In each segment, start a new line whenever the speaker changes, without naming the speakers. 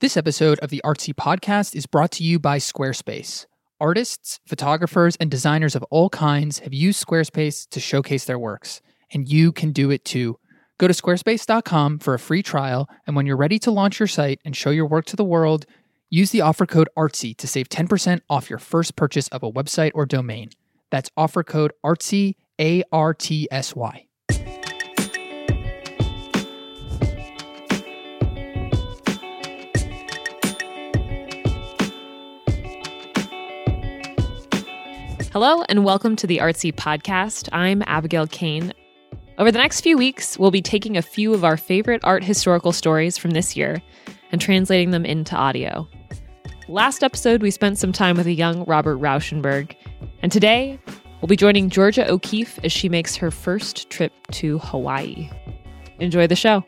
This episode of the Artsy Podcast is brought to you by Squarespace. Artists, photographers, and designers of all kinds have used Squarespace to showcase their works, and you can do it too. Go to squarespace.com for a free trial, and when you're ready to launch your site and show your work to the world, use the offer code ARTSY to save 10% off your first purchase of a website or domain. That's offer code ARTSY, A R T S Y.
Hello, and welcome to the Artsy Podcast. I'm Abigail Cain. Over the next few weeks, we'll be taking a few of our favorite art historical stories from this year and translating them into audio. Last episode, we spent some time with a young Robert Rauschenberg, and today, we'll be joining Georgia O'Keeffe as she makes her first trip to Hawaii. Enjoy the show.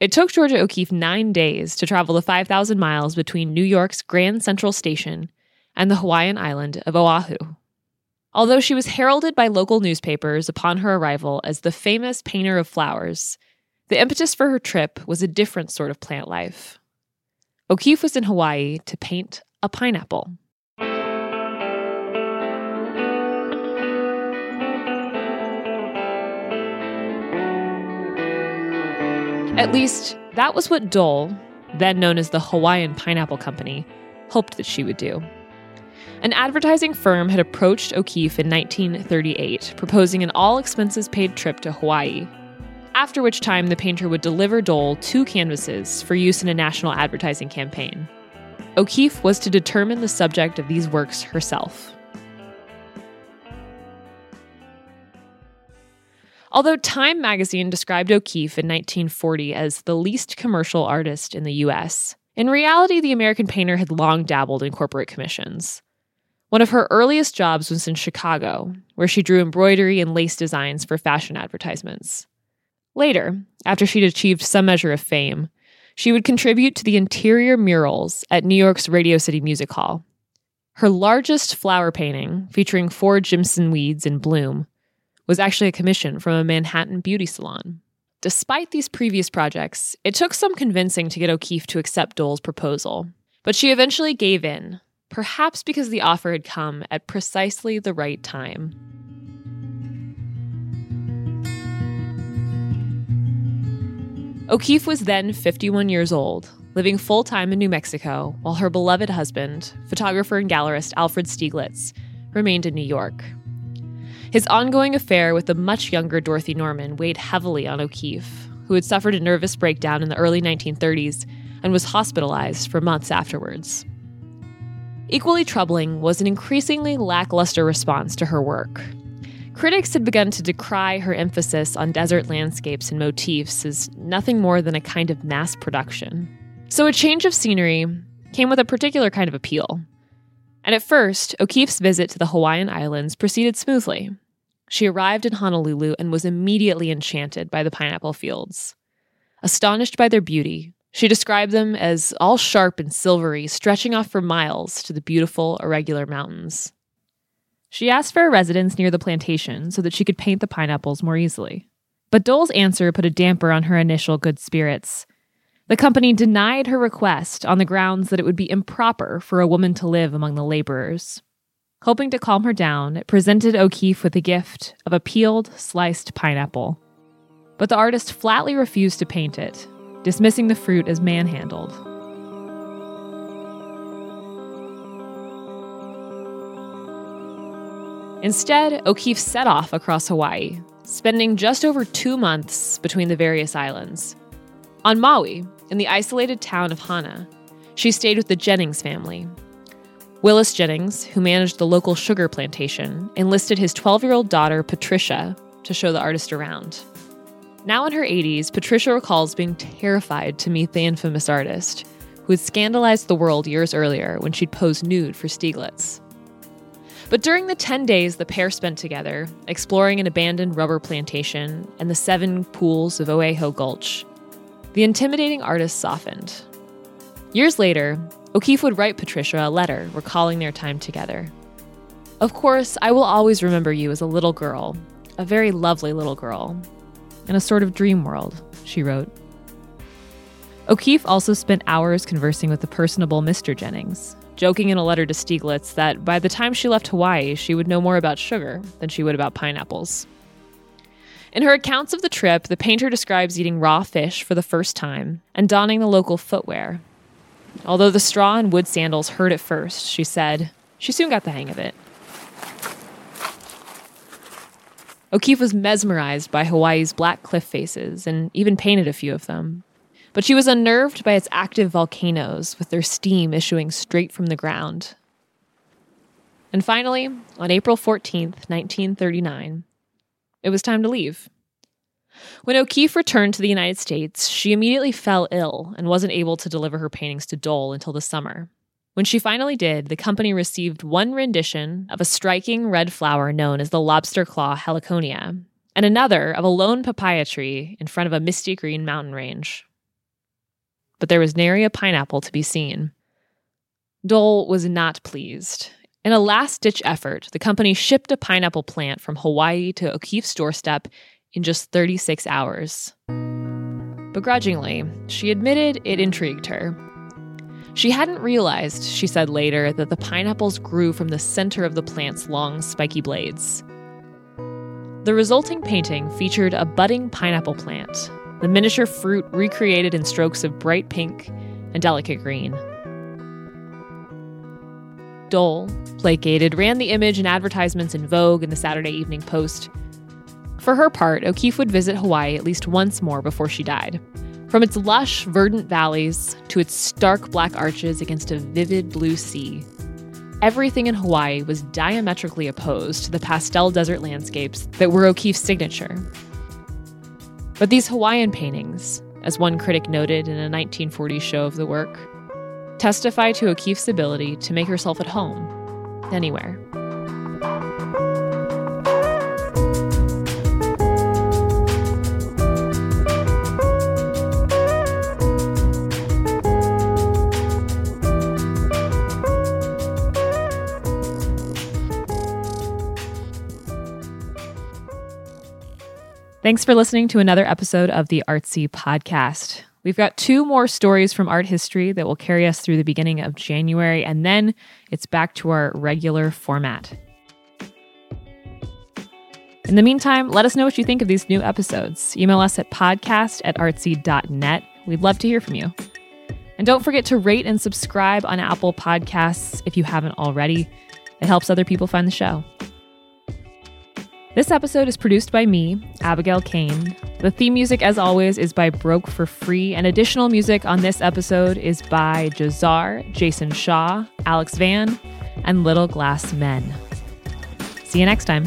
It took Georgia O'Keeffe nine days to travel the 5,000 miles between New York's Grand Central Station and the Hawaiian island of Oahu. Although she was heralded by local newspapers upon her arrival as the famous painter of flowers, the impetus for her trip was a different sort of plant life. O'Keeffe was in Hawaii to paint a pineapple. At least, that was what Dole, then known as the Hawaiian Pineapple Company, hoped that she would do. An advertising firm had approached O'Keeffe in 1938, proposing an all expenses paid trip to Hawaii, after which time the painter would deliver Dole two canvases for use in a national advertising campaign. O'Keeffe was to determine the subject of these works herself. Although Time magazine described O'Keeffe in 1940 as the least commercial artist in the US, in reality, the American painter had long dabbled in corporate commissions. One of her earliest jobs was in Chicago, where she drew embroidery and lace designs for fashion advertisements. Later, after she'd achieved some measure of fame, she would contribute to the interior murals at New York's Radio City Music Hall. Her largest flower painting, featuring four Jimson weeds in bloom, was actually a commission from a Manhattan beauty salon. Despite these previous projects, it took some convincing to get O'Keeffe to accept Dole's proposal, but she eventually gave in, perhaps because the offer had come at precisely the right time. O'Keeffe was then 51 years old, living full time in New Mexico, while her beloved husband, photographer and gallerist Alfred Stieglitz, remained in New York. His ongoing affair with the much younger Dorothy Norman weighed heavily on O'Keeffe, who had suffered a nervous breakdown in the early 1930s and was hospitalized for months afterwards. Equally troubling was an increasingly lackluster response to her work. Critics had begun to decry her emphasis on desert landscapes and motifs as nothing more than a kind of mass production. So a change of scenery came with a particular kind of appeal. And at first, O'Keeffe's visit to the Hawaiian Islands proceeded smoothly. She arrived in Honolulu and was immediately enchanted by the pineapple fields. Astonished by their beauty, she described them as all sharp and silvery, stretching off for miles to the beautiful, irregular mountains. She asked for a residence near the plantation so that she could paint the pineapples more easily. But Dole's answer put a damper on her initial good spirits. The company denied her request on the grounds that it would be improper for a woman to live among the laborers. Hoping to calm her down, it presented O'Keeffe with the gift of a peeled, sliced pineapple. But the artist flatly refused to paint it, dismissing the fruit as manhandled. Instead, O'Keeffe set off across Hawaii, spending just over two months between the various islands. On Maui, in the isolated town of Hana, she stayed with the Jennings family. Willis Jennings, who managed the local sugar plantation, enlisted his 12 year old daughter, Patricia, to show the artist around. Now in her 80s, Patricia recalls being terrified to meet the infamous artist, who had scandalized the world years earlier when she'd posed nude for Stieglitz. But during the 10 days the pair spent together, exploring an abandoned rubber plantation and the seven pools of Oheo Gulch, the intimidating artist softened. Years later, O'Keeffe would write Patricia a letter recalling their time together. Of course, I will always remember you as a little girl, a very lovely little girl, in a sort of dream world, she wrote. O'Keeffe also spent hours conversing with the personable Mr. Jennings, joking in a letter to Stieglitz that by the time she left Hawaii, she would know more about sugar than she would about pineapples. In her accounts of the trip, the painter describes eating raw fish for the first time and donning the local footwear. Although the straw and wood sandals hurt at first, she said, she soon got the hang of it. O'Keeffe was mesmerized by Hawaii's black cliff faces and even painted a few of them. But she was unnerved by its active volcanoes with their steam issuing straight from the ground. And finally, on April 14th, 1939, it was time to leave. When O'Keeffe returned to the United States, she immediately fell ill and wasn't able to deliver her paintings to Dole until the summer. When she finally did, the company received one rendition of a striking red flower known as the lobster claw heliconia, and another of a lone papaya tree in front of a misty green mountain range. But there was nary a pineapple to be seen. Dole was not pleased. In a last ditch effort, the company shipped a pineapple plant from Hawaii to O'Keeffe's doorstep in just 36 hours. Begrudgingly, she admitted it intrigued her she hadn't realized, she said later, that the pineapples grew from the center of the plant's long, spiky blades. The resulting painting featured a budding pineapple plant, the miniature fruit recreated in strokes of bright pink and delicate green. Dole, placated, ran the image in advertisements in Vogue and the Saturday Evening Post. For her part, O'Keeffe would visit Hawaii at least once more before she died. From its lush, verdant valleys to its stark black arches against a vivid blue sea, everything in Hawaii was diametrically opposed to the pastel desert landscapes that were O'Keeffe's signature. But these Hawaiian paintings, as one critic noted in a 1940 show of the work, testify to O'Keeffe's ability to make herself at home, anywhere. Thanks for listening to another episode of the Artsy Podcast. We've got two more stories from art history that will carry us through the beginning of January, and then it's back to our regular format. In the meantime, let us know what you think of these new episodes. Email us at podcast at artsy.net. We'd love to hear from you. And don't forget to rate and subscribe on Apple Podcasts if you haven't already. It helps other people find the show. This episode is produced by me, Abigail Cain. The theme music, as always, is by Broke for Free, and additional music on this episode is by Jahzzar, Jason Shaw, Alex Van, and Little Glass Men. See you next time.